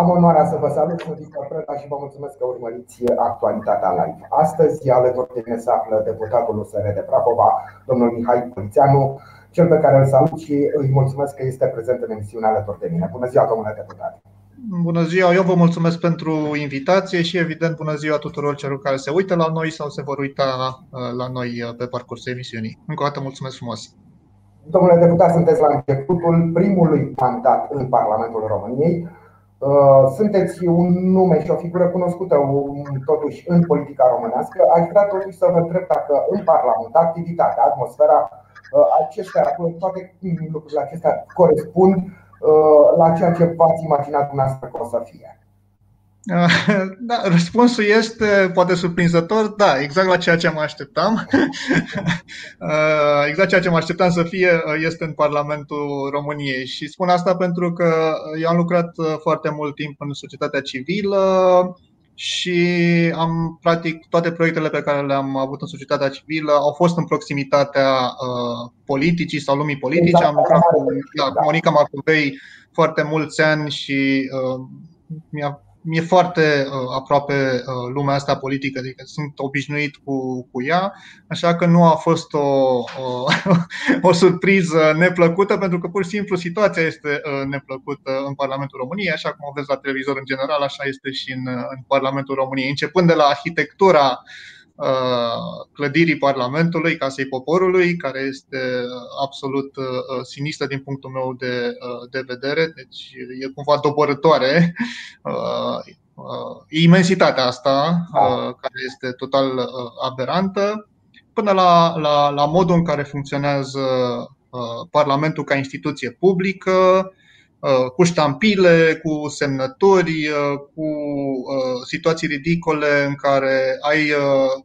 Am onoarea să vă salut, sunt Victor Preda și vă mulțumesc că urmăriți actualitatea live. Astăzi, alături de mine se află deputatul USR de Prahova, domnul Mihai Polițeanu, cel pe care îl salut și îi mulțumesc că este prezent în emisiunea alături de mine. Bună ziua, domnule deputat! Bună ziua, eu vă mulțumesc pentru invitație și evident bună ziua tuturor celor care se uită la noi sau se vor uita uh, la noi uh, pe parcursul emisiunii. Încă o dată mulțumesc frumos! Domnule deputat, sunteți la începutul primului mandat în Parlamentul României. Uh, sunteți un nume și o figură cunoscută totuși în politica românească. Aș vrea totuși să vă întreb dacă în Parlament activitatea, atmosfera acestea, toate lucrurile acestea corespund Uh, la ceea ce v-ați imaginat dumneavoastră că o să fie? Da, răspunsul este poate surprinzător, da, exact la ceea ce mă așteptam. Uh, exact ceea ce mă așteptam să fie uh, este în Parlamentul României și spun asta pentru că eu am lucrat foarte mult timp în societatea civilă, și am practic toate proiectele pe care le-am avut în societatea civilă au fost în proximitatea uh, politicii sau lumii politice. Exact. Am lucrat cu, da, cu Monica Macovei foarte mulți ani și uh, mi-a mi-e foarte uh, aproape uh, lumea asta politică, adică sunt obișnuit cu, cu ea, așa că nu a fost o, o, o surpriză neplăcută, pentru că pur și simplu situația este uh, neplăcută în Parlamentul României, așa cum o vezi la televizor în general, așa este și în, în Parlamentul României, începând de la arhitectura uh, Uh, clădirii Parlamentului, Casei Poporului, care este uh, absolut uh, sinistră din punctul meu de, de vedere, deci e cumva doborătoare imensitatea asta, care este total aberantă, până la, la, la modul în care funcționează Parlamentul ca instituție publică, Uh, cu ștampile, cu semnături, uh, cu uh, situații ridicole în care ai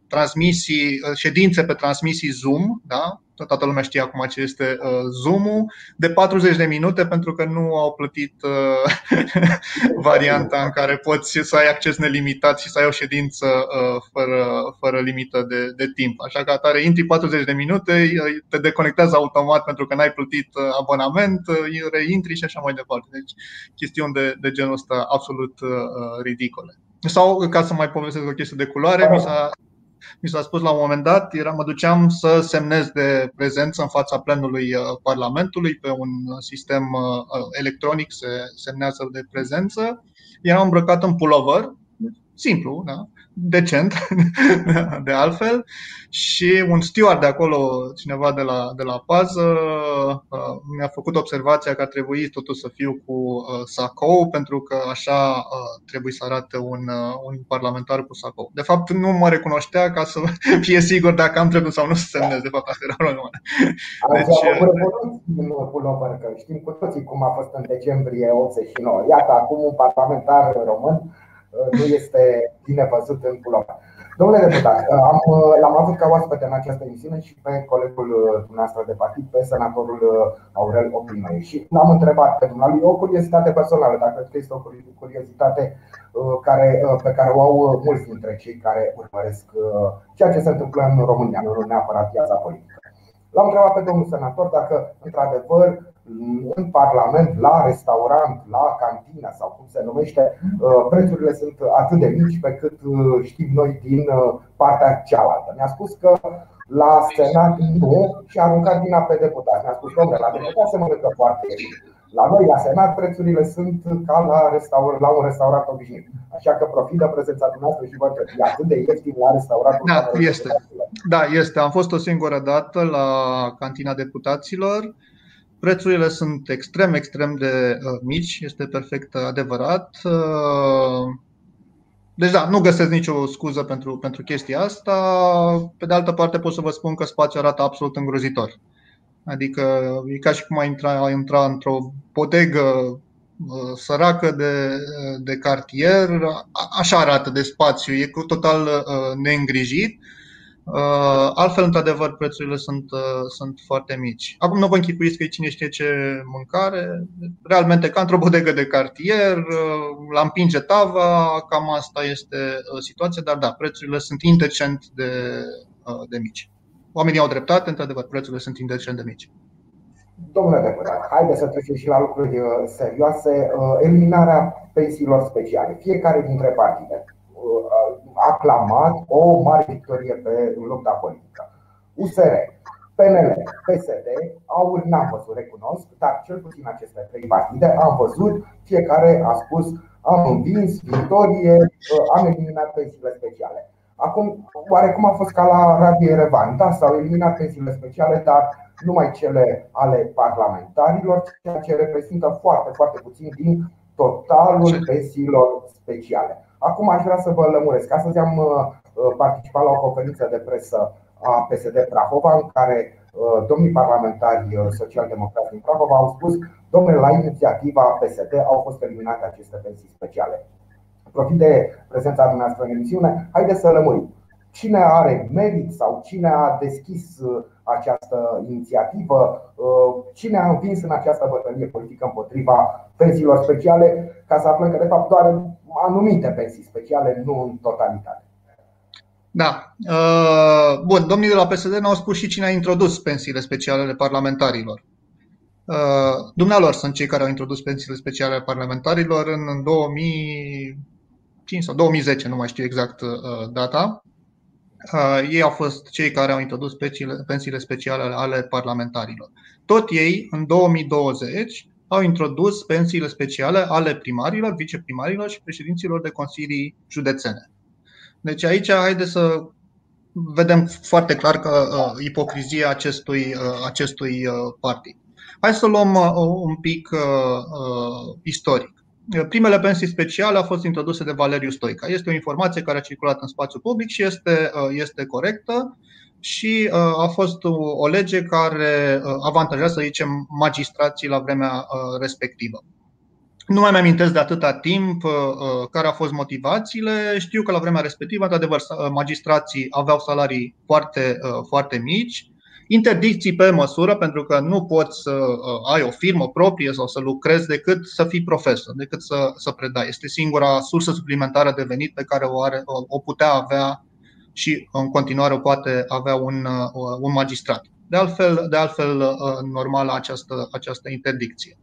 transmisii, ședințe pe transmisii Zoom, da? Toată lumea știe acum ce este uh, Zoom-ul, de 40 de minute pentru că nu au plătit uh, varianta în care poți să ai acces nelimitat și să ai o ședință uh, fără, fără limită de, de timp. Așa că atare intri 40 de minute, te deconectează automat pentru că n-ai plătit uh, abonament, uh, reintri și așa mai departe. Deci chestiuni de, de genul ăsta absolut uh, ridicole. Sau, ca să mai povestesc o chestie de culoare, mi s-a mi s-a spus la un moment dat, era, mă duceam să semnez de prezență în fața plenului uh, Parlamentului pe un sistem uh, uh, electronic, se semnează de prezență. Eram îmbrăcat în pullover, simplu, da? Decent, de altfel, și un steward de acolo, cineva de la, de la pază, uh, mi-a făcut observația că ar trebui totuși să fiu cu uh, sacou, pentru că așa uh, trebuie să arate un, un parlamentar cu sacou. De fapt, nu mă recunoștea ca să fie sigur dacă am trebuit sau nu să semnez. De fapt, asta era problema. Deci, că știm cu toții cum a fost în decembrie 89. Iată, acum un parlamentar român nu este bine văzut în culoare. Domnule deputat, am, l-am avut ca oaspete în această emisiune și pe colegul dumneavoastră de partid, pe senatorul Aurel Opinoi. Și l-am întrebat pe dumneavoastră, o curiozitate personală, dacă cred că este o curiozitate care, pe care o au mulți dintre cei care urmăresc ceea ce se întâmplă în România, nu neapărat viața politică. L-am întrebat pe domnul senator dacă, într-adevăr, în Parlament, la restaurant, la cantina sau cum se numește, uh, prețurile sunt atât de mici pe cât uh, știm noi din uh, partea cealaltă. Ne-a spus că la Senat nu și a aruncat din pe deputat. Ne-a spus, domnule, la deputat se mănâncă foarte la noi, la Senat, prețurile sunt ca la, restaur- la un restaurant obișnuit. Așa că profită prezența dumneavoastră și vă întreb, e atât de ieftin la restaurantul Da, este. Da, este. Am fost o singură dată la cantina deputaților Prețurile sunt extrem, extrem de uh, mici, este perfect adevărat. Uh, deci da, nu găsesc nicio scuză pentru, pentru chestia asta. Pe de altă parte pot să vă spun că spațiul arată absolut îngrozitor. Adică e ca și cum ai intra, ai intra într-o bodegă uh, săracă de, de cartier, așa arată de spațiu, e cu total neîngrijit. Uh, altfel, într-adevăr, prețurile sunt, uh, sunt foarte mici. Acum nu vă închipuiți că e cine știe ce mâncare. Realmente, ca într-o bodegă de cartier, uh, la împinge tava, cam asta este situația, dar da, prețurile sunt indecent de, de mici. Oamenii au dreptate, într-adevăr, prețurile sunt indecent de mici. Domnule deputat, haideți să trecem și la lucruri serioase. Eliminarea pensiilor speciale. Fiecare dintre partide a aclamat o mare victorie pe lupta politică. USR, PNL, PSD au, n-am văzut, recunosc, dar cel puțin aceste trei partide am văzut, fiecare a spus am învins, victorie, am eliminat pensiile speciale. Acum, oarecum a fost ca la Radio Erevan. Da, s-au eliminat pensiile speciale, dar numai cele ale parlamentarilor, ceea ce reprezintă foarte, foarte puțin din totalul pensiilor speciale. Acum aș vrea să vă lămuresc. Astăzi am uh, participat la o conferință de presă a PSD Prahova, în care uh, domnii parlamentari uh, social-democrați din Prahova au spus Domnule, la inițiativa PSD au fost eliminate aceste pensii speciale. Profit de prezența dumneavoastră în emisiune, haideți să lămurim. Cine are merit sau cine a deschis această inițiativă, cine a învins în această bătălie politică împotriva pensiilor speciale, ca să aflăm că de fapt doar anumite pensii speciale, nu în totalitate. Da. Uh, bun, domnii de la PSD ne-au spus și cine a introdus pensiile speciale ale parlamentarilor. Uh, dumnealor sunt cei care au introdus pensiile speciale ale parlamentarilor în 2005 sau 2010, nu mai știu exact uh, data. Ei au fost cei care au introdus pensiile speciale ale parlamentarilor. Tot ei, în 2020, au introdus pensiile speciale ale primarilor, viceprimarilor și președinților de consilii județene. Deci aici haideți să vedem foarte clar că uh, ipocrizia acestui, uh, acestui uh, partid. Hai să luăm uh, un pic uh, uh, istoric. Primele pensii speciale au fost introduse de Valeriu Stoica. Este o informație care a circulat în spațiu public și este, uh, este corectă și uh, a fost o lege care uh, avantajează, să zicem, magistrații la vremea uh, respectivă. Nu mai mi-amintesc de atâta timp care au fost motivațiile. Știu că la vremea respectivă, într-adevăr, magistrații aveau salarii foarte, foarte mici, interdicții pe măsură, pentru că nu poți să ai o firmă proprie sau să lucrezi decât să fii profesor, decât să, să predai. Este singura sursă suplimentară de venit pe care o, are, o putea avea și în continuare o poate avea un, uh, un magistrat. De altfel, de altfel uh, normală această, această interdicție.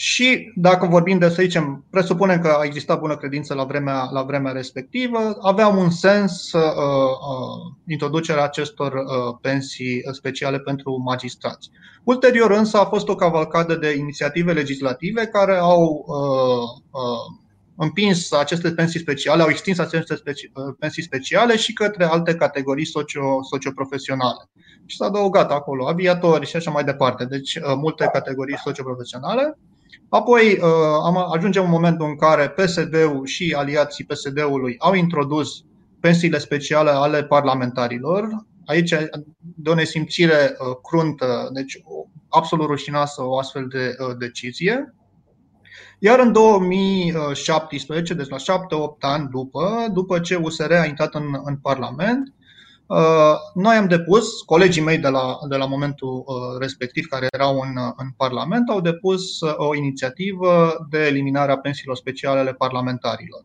Și dacă vorbim de, să zicem, presupunem că a existat bună credință la vremea, la vremea respectivă, avea un sens uh, uh, introducerea acestor uh, pensii speciale pentru magistrați. Ulterior însă a fost o cavalcadă de inițiative legislative care au uh, uh, împins aceste pensii speciale, au extins aceste speci- uh, pensii speciale și către alte categorii socio, socioprofesionale. Și s-a adăugat acolo aviatori și așa mai departe, deci uh, multe categorii socioprofesionale. Apoi uh, ajungem în momentul în care PSD-ul și aliații PSD-ului au introdus pensiile speciale ale parlamentarilor. Aici, de o nesimțire cruntă, deci absolut rușinoasă o astfel de decizie. Iar în 2017, deci la 7-8 ani după, după ce USR a intrat în, în Parlament, uh, noi am depus, colegii mei de la, de la momentul uh, respectiv care erau în, în Parlament, au depus uh, o inițiativă de eliminare a pensiilor speciale ale parlamentarilor.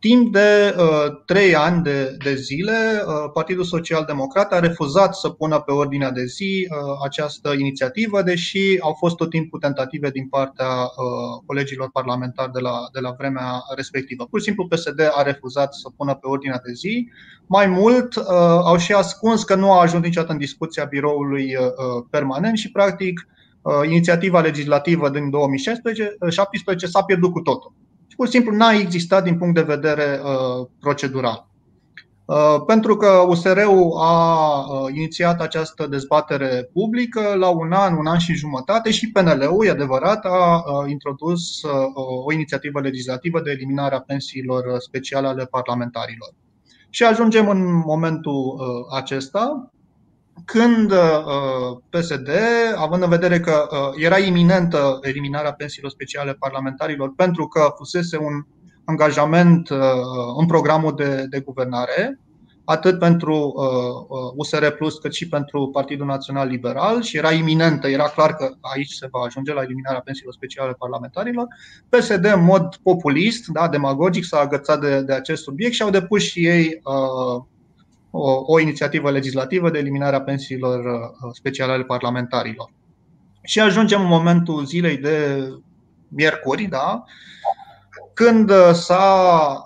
Timp de uh, trei ani de, de zile, uh, Partidul Social Democrat a refuzat să pună pe ordinea de zi uh, această inițiativă, deși au fost tot timpul tentative din partea uh, colegilor parlamentari de la, de la vremea respectivă. Pur și simplu PSD a refuzat să pună pe ordinea de zi. Mai mult, uh, au și ascuns că nu a ajuns niciodată în discuția biroului uh, permanent și, practic, uh, inițiativa legislativă din 2017 s-a pierdut cu totul pur și simplu n-a existat din punct de vedere uh, procedural. Uh, pentru că USR-ul a uh, inițiat această dezbatere publică la un an, un an și jumătate și PNL-ul, e adevărat, a introdus o inițiativă legislativă de eliminare a pensiilor speciale ale parlamentarilor. Și ajungem în momentul acesta când uh, PSD, având în vedere că uh, era iminentă eliminarea pensiilor speciale parlamentarilor pentru că fusese un angajament uh, în programul de, de guvernare, atât pentru USR Plus cât și pentru Partidul Național Liberal și era iminentă, era clar că aici se va ajunge la eliminarea pensiilor speciale parlamentarilor. PSD în mod populist, da, demagogic s-a agățat de, de acest subiect și au depus și ei uh, o, o inițiativă legislativă de eliminare a pensiilor uh, speciale ale parlamentarilor. Și ajungem în momentul zilei de miercuri, da, când s-a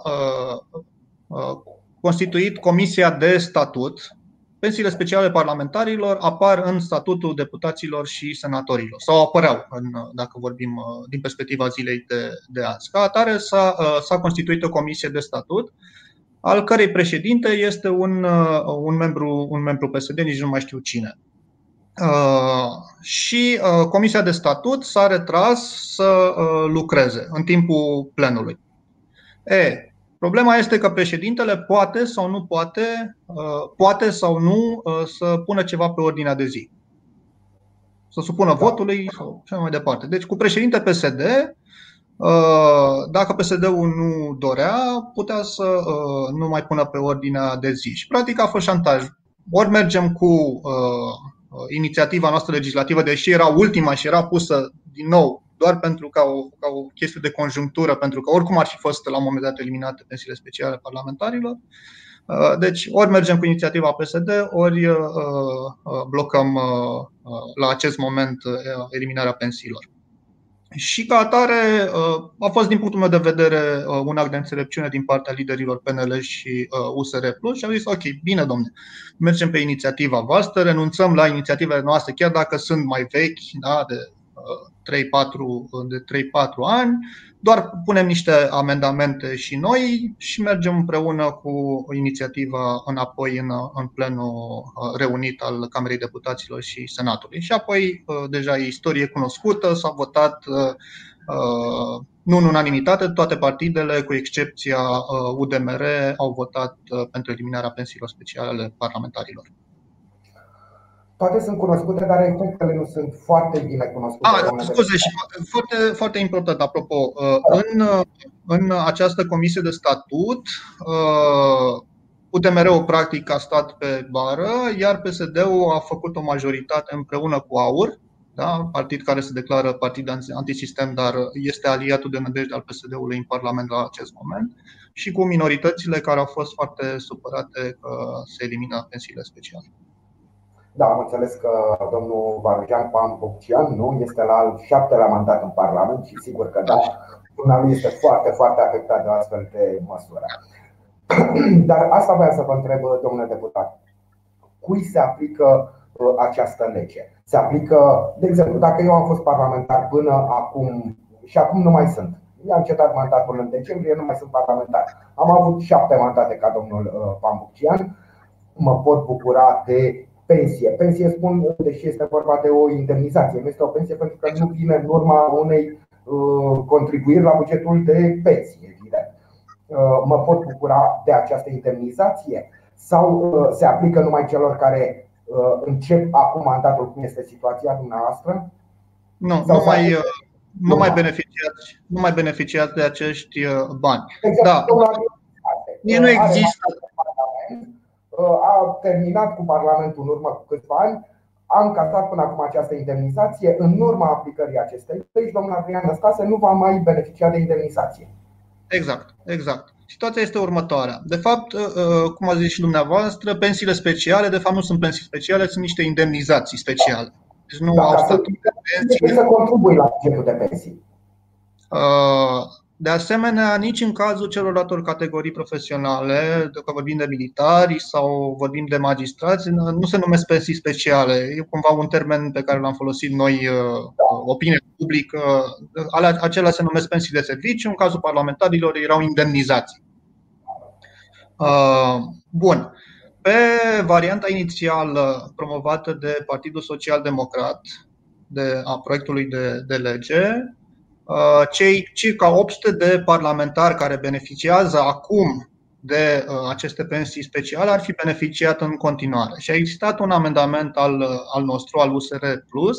constituit Comisia de Statut, pensiile speciale parlamentarilor apar în statutul deputaților și senatorilor, sau apăreau, în, dacă vorbim din perspectiva zilei de, de azi. Ca atare s-a, s-a constituit o comisie de statut, al cărei președinte este un, un, membru, un membru PSD, nici nu mai știu cine. Uh, și uh, Comisia de Statut s-a retras să uh, lucreze în timpul plenului. E, problema este că președintele poate sau nu poate, poate sau nu să pună ceva pe ordinea de zi. Să supună votului sau așa mai departe. Deci cu președinte PSD, dacă PSD-ul nu dorea, putea să nu mai pună pe ordinea de zi. Și practic a fost șantaj. Ori mergem cu Uh, inițiativa noastră legislativă, deși era ultima și era pusă din nou doar pentru ca o, ca o chestie de conjunctură, pentru că oricum ar fi fost la un moment dat eliminate pensiile speciale parlamentarilor. Uh, deci ori mergem cu inițiativa PSD, ori uh, blocăm la acest moment eliminarea pensiilor. Și ca atare a fost din punctul meu de vedere un act de înțelepciune din partea liderilor PNL și USR Plus și am zis ok, bine domne, mergem pe inițiativa voastră, renunțăm la inițiativele noastre, chiar dacă sunt mai vechi, da, de 3-4, de 3-4 ani, doar punem niște amendamente și noi și mergem împreună cu inițiativa înapoi în, în plenul reunit al Camerei Deputaților și Senatului. Și apoi, deja e istorie cunoscută, s-a votat nu în unanimitate, toate partidele, cu excepția UDMR, au votat pentru eliminarea pensiilor speciale ale parlamentarilor. Toate sunt cunoscute, dar efectele nu sunt foarte bine cunoscute. Ah, scuze, și foarte, foarte important, apropo, uh, în, în această comisie de statut, UDMR-ul uh, practic a stat pe bară, iar PSD-ul a făcut o majoritate împreună cu AUR, da? partid care se declară partid antisistem, dar este aliatul de nădejde al PSD-ului în Parlament la acest moment, și cu minoritățile care au fost foarte supărate că se elimină pensiile speciale. Da, am înțeles că domnul Varjan Pampoccian nu este la al șaptelea mandat în Parlament și sigur că da, jurnalul este foarte, foarte afectat de astfel de măsură. Dar asta vreau să vă întreb, domnule deputat. Cui se aplică uh, această lege? Se aplică, de exemplu, dacă eu am fost parlamentar până acum și acum nu mai sunt. Mi-am încetat mandatul în decembrie, nu mai sunt parlamentar. Am avut șapte mandate ca domnul uh, Pambucian. Mă pot bucura de pensie. Pensie spun, deși este vorba de o indemnizație, nu este o pensie pentru că nu vine în urma unei uh, contribuiri la bugetul de pensie, evident. Uh, mă pot bucura de această indemnizație sau uh, se aplică numai celor care încep acum mandatul, cum este situația dumneavoastră? Nu, nu mai, nu mai beneficiați, nu mai beneficiați de acești bani. Exact, da. Mie nu există a terminat cu Parlamentul în urmă cu câțiva ani, a încasat până acum această indemnizație. În urma aplicării acestei legi, domnul Adrian Năstase nu va mai beneficia de indemnizație. Exact, exact. Situația este următoarea. De fapt, uh, uh, cum a zis și dumneavoastră, pensiile speciale, de fapt nu sunt pensii speciale, sunt niște indemnizații speciale. Deci nu da, au statut de pensii. să contribui la bugetul de pensii. Uh, de asemenea, nici în cazul celorlalte categorii profesionale, dacă vorbim de militari sau vorbim de magistrați, nu se numesc pensii speciale. E cumva un termen pe care l-am folosit noi, uh, opinie publică. Acelea se numesc pensii de serviciu, în cazul parlamentarilor erau indemnizații. Uh, bun. Pe varianta inițială promovată de Partidul Social Democrat, de, a proiectului de, de lege, Uh, cei circa 800 de parlamentari care beneficiază acum de uh, aceste pensii speciale ar fi beneficiat în continuare. Și a existat un amendament al, uh, al nostru, al USR Plus,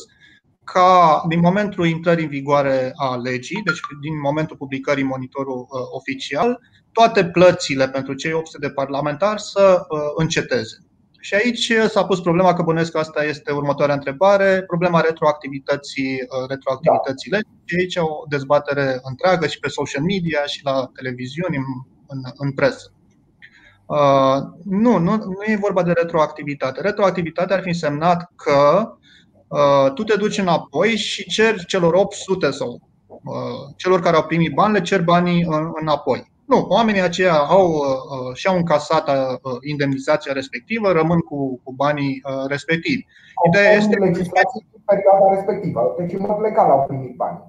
ca din momentul intrării în vigoare a legii, deci din momentul publicării monitorul oficial, toate plățile pentru cei 800 de parlamentari să înceteze. Și aici s-a pus problema, că bănuiesc că asta este următoarea întrebare, problema retroactivității, uh, retroactivității da. legii. Aici o dezbatere întreagă și pe social media și la televiziuni, în, în, în presă. Uh, nu, nu, nu e vorba de retroactivitate. Retroactivitatea ar fi însemnat că uh, tu te duci înapoi și ceri celor 800 sau celor care au primit bani le cer banii înapoi. Nu, oamenii aceia au uh, și-au încasat uh, indemnizația respectivă, rămân cu, cu banii uh, respectivi. Ideea este legislație în perioada respectivă, deci în mod legal au primit bani.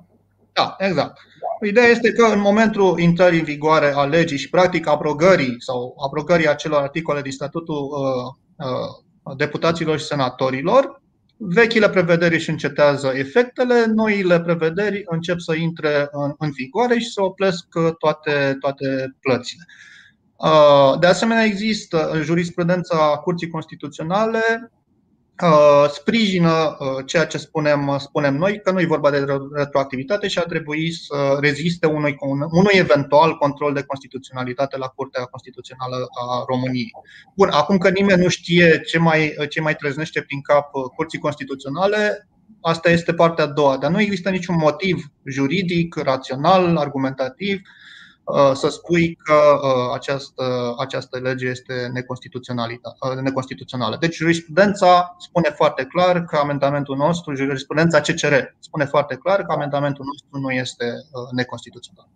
Da, exact. Ideea este că în momentul intrării în vigoare a legii și practic abrogării sau abrogării acelor articole din statutul uh, uh, deputaților și senatorilor, vechile prevederi își încetează efectele, noile prevederi încep să intre în, în vigoare și să opresc toate, toate plățile. Uh, de asemenea, există în jurisprudența Curții Constituționale Uh, sprijină uh, ceea ce spunem, spunem noi, că nu e vorba de retroactivitate și ar trebui să reziste unui, unui eventual control de constituționalitate la Curtea Constituțională a României. Bun, acum că nimeni nu știe ce mai, ce mai treznește prin cap uh, Curții Constituționale, asta este partea a doua, dar nu există niciun motiv juridic, rațional, argumentativ Uh, să spui că uh, această, această lege este uh, neconstituțională. Deci jurisprudența spune foarte clar că amendamentul nostru, jurisprudența CCR spune foarte clar că amendamentul nostru nu este neconstituțional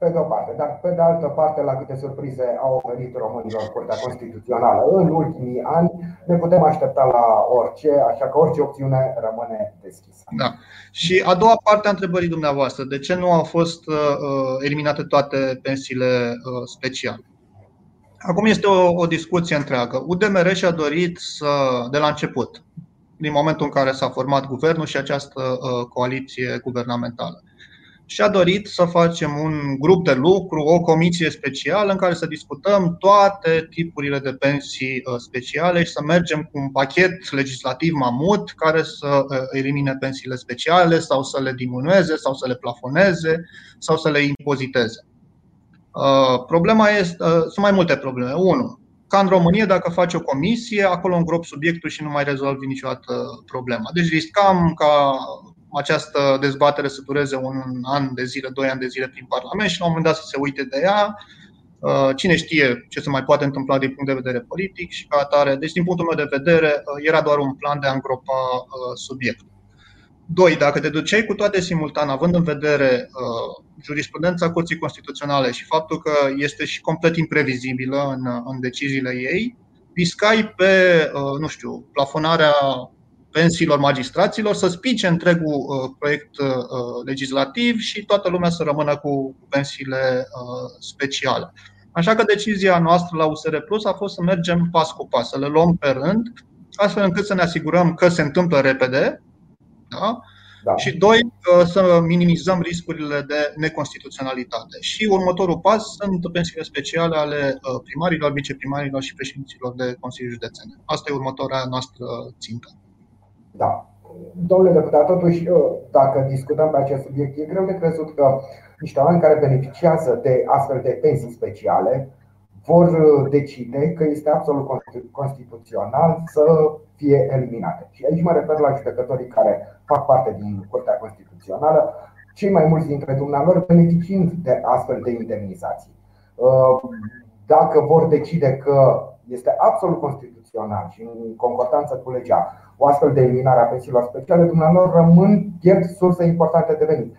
pe de o parte, dar pe de altă parte, la câte surprize au oferit românilor Curtea Constituțională în ultimii ani, ne putem aștepta la orice, așa că orice opțiune rămâne deschisă. Da. Și a doua parte a întrebării dumneavoastră, de ce nu au fost uh, eliminate toate pensiile uh, speciale? Acum este o, o discuție întreagă. UDMR și-a dorit să, de la început, din momentul în care s-a format guvernul și această uh, coaliție guvernamentală, și a dorit să facem un grup de lucru, o comisie specială în care să discutăm toate tipurile de pensii uh, speciale și să mergem cu un pachet legislativ mamut care să uh, elimine pensiile speciale sau să le diminueze sau să le plafoneze sau să le impoziteze. Uh, problema este, sunt mai multe probleme. Unu, ca în România, dacă faci o comisie, acolo îngrop subiectul și nu mai rezolvi niciodată problema. Deci riscam ca această dezbatere să dureze un an de zile, doi ani de zile prin Parlament și la un moment dat să se uite de ea. Uh, cine știe ce se mai poate întâmpla din punct de vedere politic și ca atare. Deci, din punctul meu de vedere, uh, era doar un plan de a îngropa uh, subiectul. Doi, dacă te duceai cu toate simultan, având în vedere uh, jurisprudența Curții Constituționale și faptul că este și complet imprevizibilă în, în deciziile ei, riscai pe, uh, nu știu, plafonarea pensiilor magistraților, să spice întregul uh, proiect uh, legislativ și toată lumea să rămână cu pensiile uh, speciale. Așa că decizia noastră la USR Plus a fost să mergem pas cu pas, să le luăm pe rând, astfel încât să ne asigurăm că se întâmplă repede da? Da. și, doi, să minimizăm riscurile de neconstituționalitate. Și următorul pas sunt pensiile speciale ale primarilor, viceprimarilor și președinților de Consilii Județene. Asta e următoarea noastră țintă. Da. Domnule deputat, totuși, dacă discutăm pe acest subiect, e greu de crezut că niște oameni care beneficiază de astfel de pensii speciale vor decide că este absolut constituțional să fie eliminate. Și aici mă refer la judecătorii care fac parte din Curtea Constituțională, cei mai mulți dintre dumnealor beneficiind de astfel de indemnizații. Dacă vor decide că este absolut constituțional și în concordanță cu legea o astfel de eliminare a pensiilor speciale, dumnealor rămân, pierd surse importante de venit.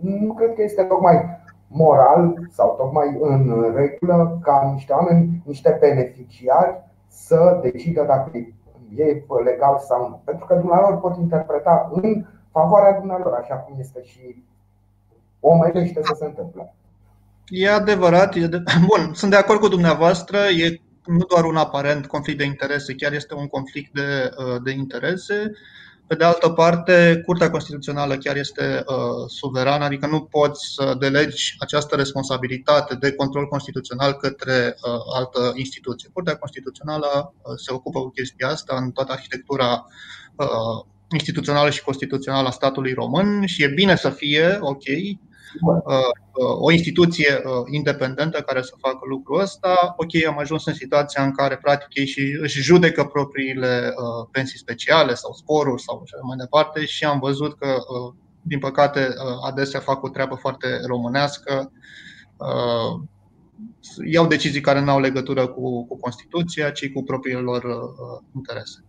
Nu cred că este tocmai moral sau tocmai în regulă ca niște oameni, niște beneficiari să decidă dacă e legal sau nu. Pentru că dumnealor pot interpreta în favoarea dumnealor, așa cum este și omenește să se întâmple. E adevărat, e de... bun, sunt de acord cu dumneavoastră, e nu doar un aparent conflict de interese, chiar este un conflict de, uh, de interese. Pe de altă parte, Curtea Constituțională chiar este uh, suverană, adică nu poți să delegi această responsabilitate de control constituțional către uh, altă instituție. Curtea Constituțională uh, se ocupă cu chestia asta în toată arhitectura uh, instituțională și constituțională a statului român și e bine să fie, ok, o instituție uh, independentă care să facă lucrul ăsta, ok, am ajuns în situația în care practic ei și își judecă propriile uh, pensii speciale sau sporuri sau așa mai departe și am văzut că, uh, din păcate, adesea fac o treabă foarte românească, iau decizii care nu au legătură cu, cu Constituția, ci cu propriile lor interese.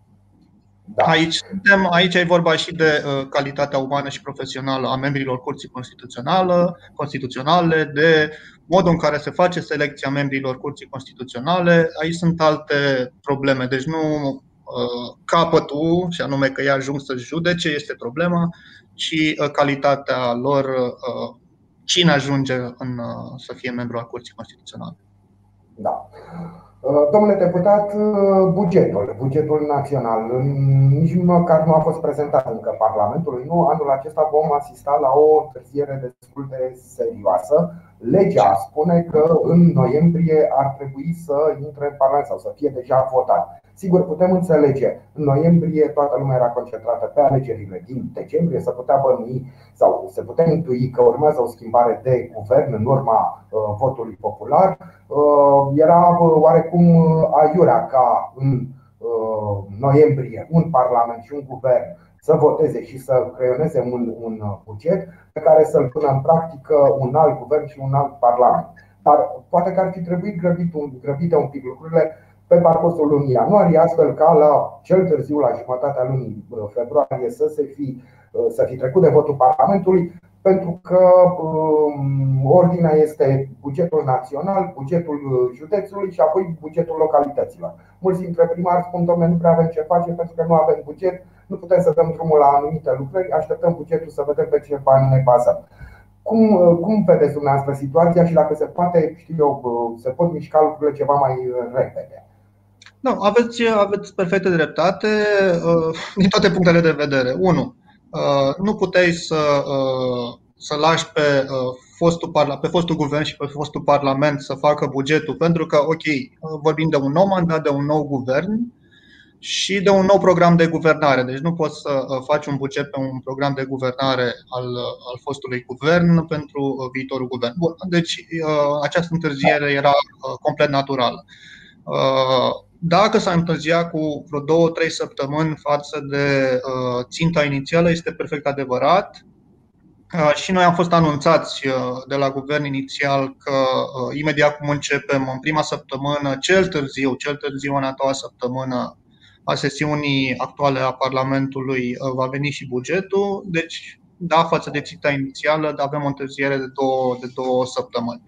Da. Aici, suntem, aici e vorba și de uh, calitatea umană și profesională a membrilor Curții Constituționale, constituționale, de modul în care se face selecția membrilor Curții Constituționale. Aici sunt alte probleme. Deci nu uh, capătul, și anume că ei ajung să judece, este problema, ci uh, calitatea lor, uh, cine ajunge în, uh, să fie membru al Curții Constituționale. Da. Uh, domnule deputat, uh, bugetul, bugetul național, nici măcar nu a fost prezentat încă Parlamentului. Nu, anul acesta vom asista la o întârziere destul de serioasă. Legea spune că în noiembrie ar trebui să intre în Parlament sau să fie deja votat. Sigur, putem înțelege, în noiembrie toată lumea era concentrată pe alegerile din decembrie, să putea bănui sau se putea intui că urmează o schimbare de guvern în urma uh, votului popular. Uh, era uh, oarecum aiurea ca în noiembrie un parlament și un guvern să voteze și să creioneze un, un buget pe care să-l pună în practică un alt guvern și un alt parlament. Dar poate că ar fi trebuit grăbit un, grăbite un pic lucrurile pe parcursul lunii ianuarie, astfel ca la cel târziu la jumătatea lunii februarie să se fi, să fi trecut de votul Parlamentului, pentru că um, ordinea este bugetul național, bugetul județului și apoi bugetul localităților. Mulți dintre primari spun, domnule, nu prea avem ce face pentru că nu avem buget, nu putem să dăm drumul la anumite lucruri, așteptăm bugetul să vedem pe ce bani ne bazăm. Cum, cum vedeți dumneavoastră situația și dacă se poate, știu eu, se pot mișca lucrurile ceva mai repede? Nu, aveți, aveți perfectă dreptate uh, din toate punctele de vedere. Unu, uh, nu puteai să, uh, să lași pe fostul, pe fostul guvern și pe fostul parlament să facă bugetul, pentru că, ok, vorbim de un nou mandat, de un nou guvern și de un nou program de guvernare. Deci nu poți să faci un buget pe un program de guvernare al, al fostului guvern pentru viitorul guvern. Bun, deci această întârziere era complet naturală dacă s-a întârziat cu vreo două, trei săptămâni față de uh, ținta inițială, este perfect adevărat. Uh, și noi am fost anunțați uh, de la guvern inițial că uh, imediat cum începem în prima săptămână, cel târziu, cel târziu în a doua săptămână a sesiunii actuale a Parlamentului va veni și bugetul. Deci, da, față de ținta inițială, avem o întârziere de două, de două săptămâni.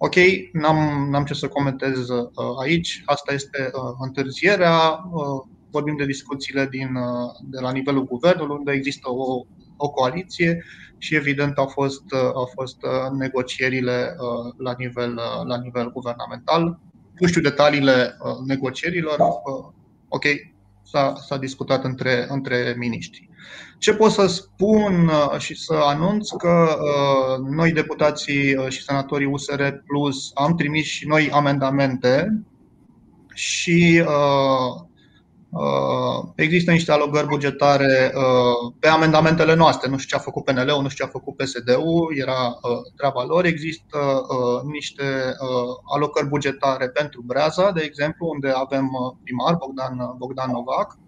Ok, n-am, n-am ce să comentez uh, aici. Asta este uh, întârzierea. Uh, vorbim de discuțiile din, de la nivelul guvernului, unde există o, o coaliție și evident au fost, au fost negocierile la nivel, la nivel guvernamental. Nu știu detaliile negocierilor. Da. Ok, s-a, s-a discutat între, între miniștri. Ce pot să spun uh, și să anunț că uh, noi, deputații uh, și senatorii USR Plus, am trimis și noi amendamente și există niște alocări bugetare pe amendamentele noastre. Nu știu ce a făcut PNL-ul, nu știu ce a făcut PSD-ul, era treaba lor. Există niște alocări bugetare pentru Breaza, de exemplu, unde avem primar Bogdan, Bogdan Novac Uh,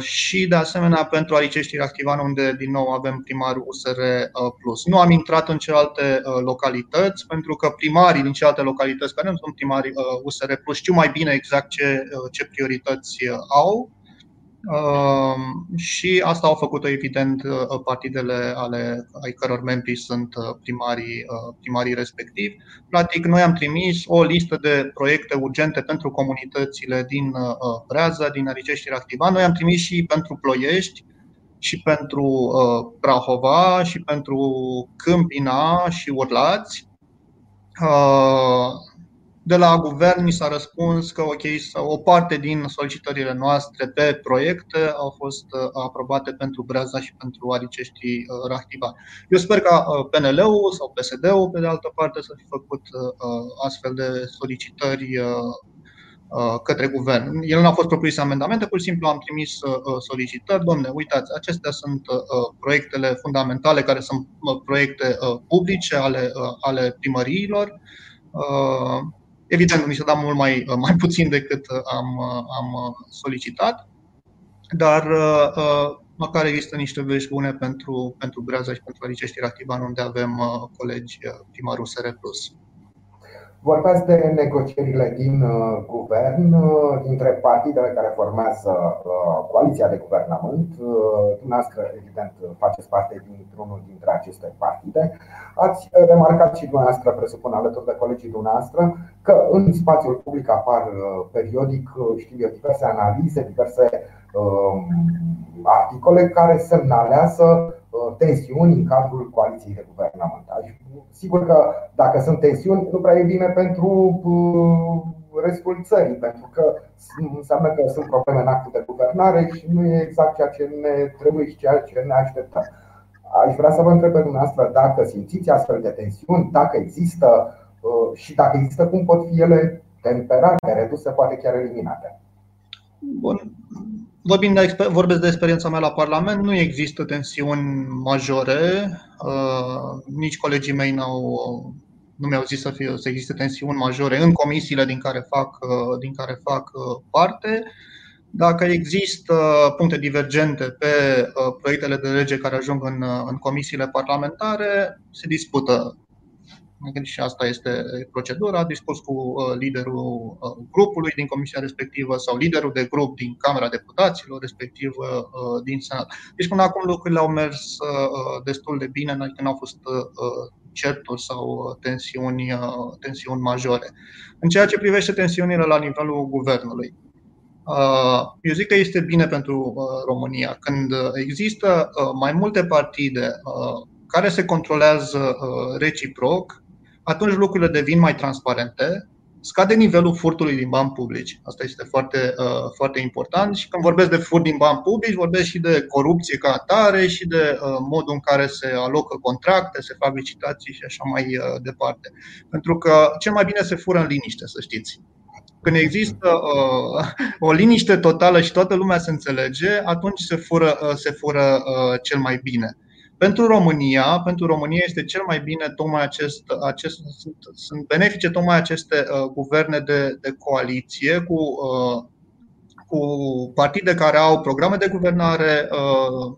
și de asemenea pentru Aricești Activan, unde din nou avem primarul USR uh, Plus. Nu am intrat în celelalte uh, localități, pentru că primarii din celelalte localități care nu sunt primari USR Plus știu mai bine exact ce, ce priorități au Um, și asta au făcut-o evident uh, partidele ale ai căror membri sunt uh, primarii, uh, primarii respectivi. Practic, noi am trimis o listă de proiecte urgente pentru comunitățile din Breaza, din Aricești și Activa. Noi am trimis și pentru Ploiești, și pentru Prahova, și pentru Câmpina și Urlați de la guvern mi s-a răspuns că ok, o parte din solicitările noastre pe proiecte au fost uh, aprobate pentru Breaza și pentru Aricești uh, Rahtiva. Eu sper ca uh, PNL-ul sau PSD-ul, pe de altă parte, să fi făcut astfel de solicitări către guvern. El nu a fost propus amendamente, pur și simplu am trimis solicitări. Domne, uitați, acestea sunt proiectele fundamentale care sunt proiecte publice ale, ale primăriilor Evident, ni se da mult mai, mai puțin decât am, am solicitat, dar măcar există niște vești bune pentru, pentru Breaza și pentru Alicești Rachtiban, unde avem colegi primarul SR+. Vorbeați de negocierile din uh, guvern, uh, dintre partidele care formează uh, coaliția de guvernământ. Dumneavoastră, evident, faceți parte dintr-unul dintre aceste partide. Ați remarcat și dumneavoastră, presupun alături de colegii dumneavoastră, că în spațiul public apar periodic, știu eu, diverse analize, diverse articole care semnalează tensiuni în cadrul coaliției de guvernământ. Sigur că dacă sunt tensiuni, nu prea e bine pentru uh, restul țării, pentru că înseamnă că sunt probleme în actul de guvernare și nu e exact ceea ce ne trebuie și ceea ce ne așteptăm. Aș vrea să vă întreb pe dumneavoastră dacă simțiți astfel de tensiuni, dacă există uh, și dacă există, cum pot fi ele temperate, reduse, poate chiar eliminate. Bun. Vorbind de, vorbesc de experiența mea la Parlament, nu există tensiuni majore. Uh, nici colegii mei n-au, nu mi-au zis să, fie, să existe tensiuni majore în comisiile din care fac, uh, din care fac uh, parte. Dacă există puncte divergente pe proiectele de lege care ajung în, în comisiile parlamentare, se dispută și asta este procedura, a dispus cu uh, liderul uh, grupului din comisia respectivă sau liderul de grup din Camera Deputaților, respectiv uh, din Senat. Deci până acum lucrurile au mers destul de bine, adică nu au fost certuri sau tensiuni, tensiuni majore. În ceea ce privește tensiunile la nivelul guvernului, eu zic că este bine pentru România când există mai multe partide care se controlează reciproc, atunci lucrurile devin mai transparente, scade nivelul furtului din bani publici. Asta este foarte, uh, foarte important și când vorbesc de furt din bani publici, vorbesc și de corupție ca atare și de uh, modul în care se alocă contracte, se fac licitații și așa mai uh, departe. Pentru că cel mai bine se fură în liniște, să știți. Când există uh, o liniște totală și toată lumea se înțelege, atunci se fură, uh, se fură uh, cel mai bine. Pentru România, pentru România este cel mai bine tocmai acest, acest sunt, sunt benefice tocmai aceste uh, guverne de, de coaliție cu, uh, cu partide care au programe de guvernare uh, Uh,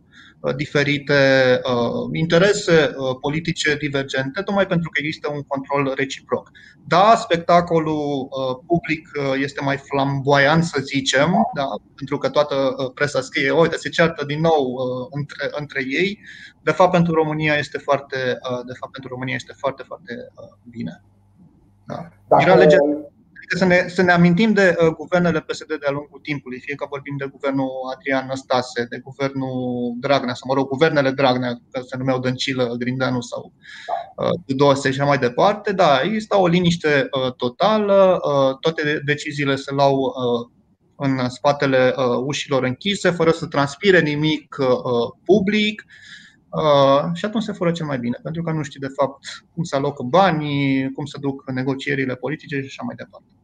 diferite uh, interese uh, politice divergente, tocmai pentru că există un control reciproc. Da, spectacolul public este mai flamboyant, să zicem, da, pentru că toată presa scrie, uite, se ceartă din nou între, între ei. De fapt, pentru România este foarte, de fapt, pentru România este foarte, foarte bine. Da. Dacă... Era legea să ne, să ne amintim de uh, guvernele PSD de-a lungul timpului, fie că vorbim de guvernul Adrian Năstase, de guvernul Dragnea, sau mă rog, guvernele Dragnea, că se numeau Dăncilă, Grindeanu sau uh, Tudose și așa mai departe, da, există o liniște uh, totală, uh, toate deciziile se luau uh, în spatele uh, ușilor închise, fără să transpire nimic uh, public. Uh, și atunci se fură cel mai bine, pentru că nu știi de fapt cum se alocă banii, cum se duc negocierile politice și așa mai departe.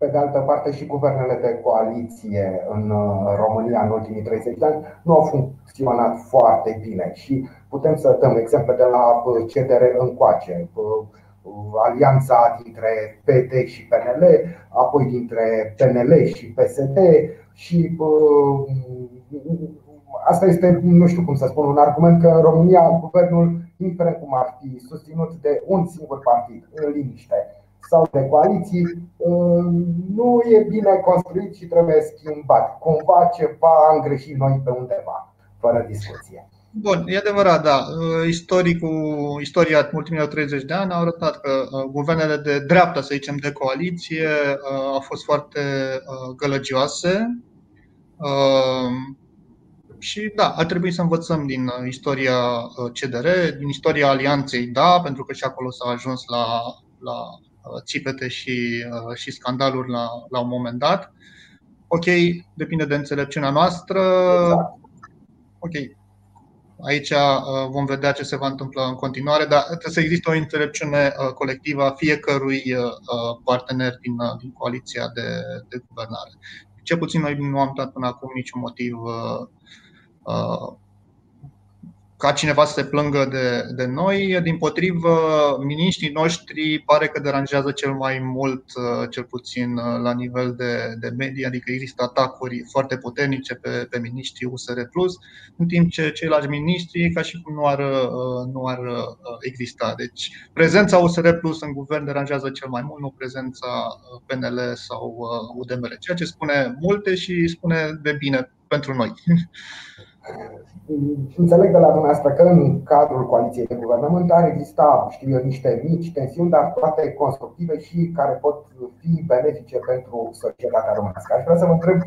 Pe de altă parte, și guvernele de coaliție în uh, România în ultimii 30 de ani nu au funcționat foarte bine și putem să dăm exemple de la uh, CDR încoace. Uh, alianța dintre PD și PNL, apoi dintre PNL și PSD și asta este, nu știu cum să spun, un argument că în România guvernul, indiferent cum ar fi susținut de un singur partid, în liniște, sau de coaliții uh, nu e bine construit și trebuie schimbat. Cumva ceva am greșit noi pe undeva, fără discuție. Bun, e adevărat, da. Uh, istoricul, istoria ultimilor 30 de ani a arătat că uh, guvernele de dreapta, să zicem, de coaliție au fost foarte gălăgioase. Și da, ar trebui să învățăm din istoria CDR, din istoria alianței, da, pentru că și acolo s-a ajuns la, la Uh, țipete și, uh, și scandaluri la, la un moment dat. Ok, depinde de înțelepciunea noastră. Exact. Ok, aici uh, vom vedea ce se va întâmpla în continuare, dar trebuie să existe o înțelepciune colectivă a fiecărui partener din, din coaliția de, de guvernare. Ce puțin noi nu am dat până acum niciun motiv ca cineva să se plângă de, de noi. Din potrivă, miniștrii noștri pare că deranjează cel mai mult, uh, cel puțin uh, la nivel de, de media, adică există atacuri foarte puternice pe, pe miniștrii USR Plus, în timp ce ceilalți miniștri ca și cum nu ar, uh, nu ar exista. Deci prezența USR Plus în guvern deranjează cel mai mult, nu prezența PNL sau UDMR, ceea ce spune multe și spune de bine pentru noi. Înțeleg de la dumneavoastră că în cadrul coaliției de guvernământ ar exista, știu eu, niște mici tensiuni, dar toate constructive și care pot fi benefice pentru societatea românească. Aș vrea să vă întreb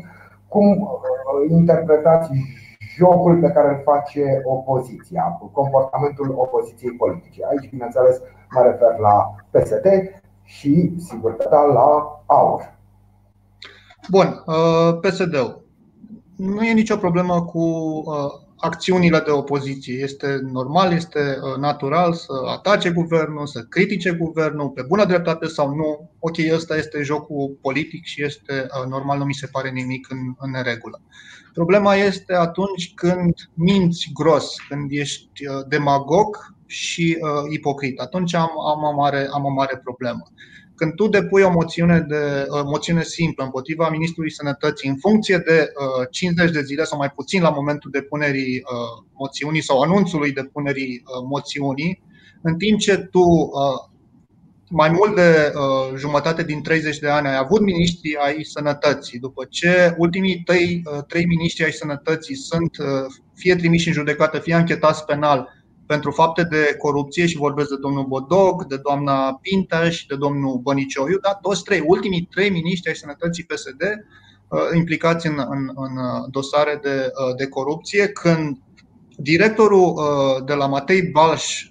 cum uh, interpretați jocul pe care îl face opoziția, comportamentul opoziției politice. Aici, bineînțeles, mă refer la PSD și, sigur că da, la AUR. Bun, uh, PSD-ul nu e nicio problemă cu uh, acțiunile de opoziție. Este normal, este uh, natural să atace guvernul, să critique guvernul, pe bună dreptate sau nu. Ok, ăsta este jocul politic și este uh, normal, nu mi se pare nimic în, în neregulă. Problema este atunci când minți gros, când ești demagog și uh, ipocrit. Atunci am, am, o mare, am o mare problemă. Când tu depui o moțiune, de, o moțiune simplă împotriva Ministrului Sănătății în funcție de uh, 50 de zile sau mai puțin la momentul depunerii uh, moțiunii sau anunțului depunerii uh, moțiunii, în timp ce tu uh, mai mult de uh, jumătate din 30 de ani ai avut miniștri ai sănătății, după ce ultimii trei, uh, trei miniștri ai sănătății sunt uh, fie trimiși în judecată, fie anchetați penal pentru fapte de corupție și vorbesc de domnul Bodog, de doamna Pinta și de domnul Bănicioiu, da? toți trei, ultimii trei miniștri ai sănătății PSD uh, implicați în, în, în uh, dosare de, uh, de corupție, când directorul de la Matei Balș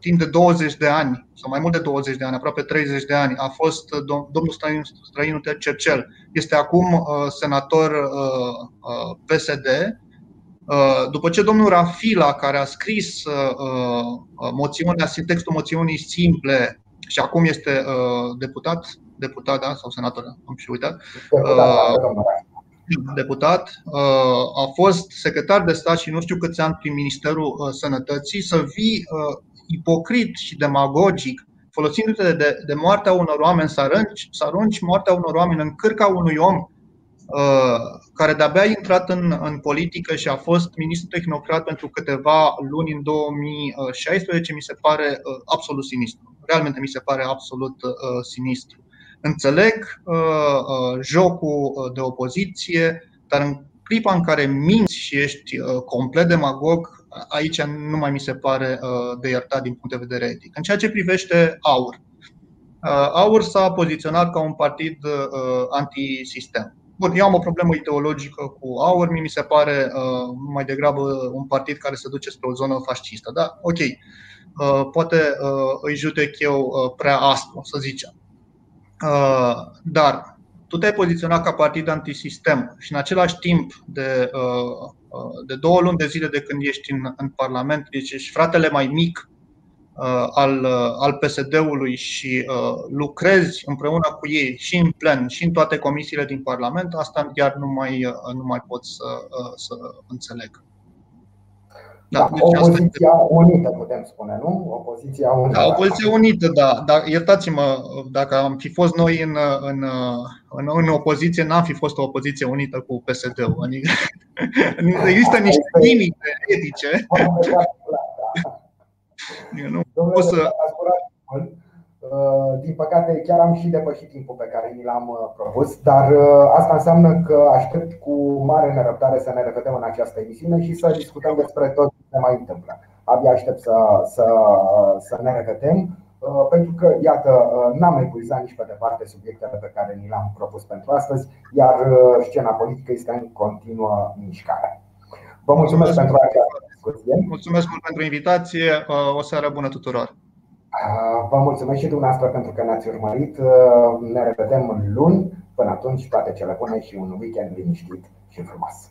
timp de 20 de ani, sau mai mult de 20 de ani, aproape 30 de ani, a fost domnul Străinu, Străinu Cercel. Este acum senator PSD Uh, după ce domnul Rafila, care a scris uh, uh, moțiunea, textul moțiunii simple și acum este deputat, deputat da? sau senator, am și uitat, deputat, a fost secretar de stat și nu știu câți ani prin Ministerul Sănătății, să vii ipocrit și demagogic, folosindu-te de, de moartea unor oameni, să arunci, să arunci moartea unor oameni în cârca unui om Uh, care de-abia a intrat în, în politică și a fost ministru tehnocrat pentru câteva luni în 2016, mi se pare uh, absolut sinistru. Realmente mi se pare absolut uh, sinistru. Înțeleg jocul de opoziție, dar în clipa în care minți și ești complet demagog, aici nu mai mi se pare de iertat din punct de vedere etic. În ceea ce privește AUR, AUR s-a poziționat ca un partid antisistem Bun, eu am o problemă ideologică cu aur, mi se pare uh, mai degrabă un partid care se duce spre o zonă fascistă. Da, ok, uh, poate uh, îi judec eu uh, prea aspru, să zicem. Uh, dar tu te-ai poziționat ca partid antisistem și în același timp de, uh, uh de două luni de zile de când ești în, în Parlament, deci ești fratele mai mic Uh, al, uh, al PSD-ului și uh, lucrezi împreună cu ei și în plen și în toate comisiile din Parlament, asta chiar nu mai, nu mai pot să, să înțeleg. Da, da deci opoziția asta... unită, putem spune, nu? Opoziția unită. Da, opoziția unită, da. Dar iertați-mă, dacă am fi fost noi în, în, în, în opoziție, n-am fi fost o opoziție unită cu PSD-ul. Adică, există niște limite etice. Nu pot să... Uh, din păcate, chiar am și depășit timpul pe care ni l-am uh, propus, dar uh, asta înseamnă că aștept cu mare nerăbdare să ne revedem în această emisiune și să discutăm despre tot ce se mai întâmplă. Abia aștept să, să, să ne revedem, pentru că, iată, n-am epuizat nici pe departe subiectele pe care ni le-am propus pentru astăzi, iar scena politică este în continuă mișcare. Vă mulțumesc pentru această discuție. Mulțumesc mult pentru invitație. O seară bună tuturor. Vă mulțumesc și dumneavoastră pentru că ne-ați urmărit. Ne revedem luni. Până atunci, toate cele bune și un weekend liniștit și frumos.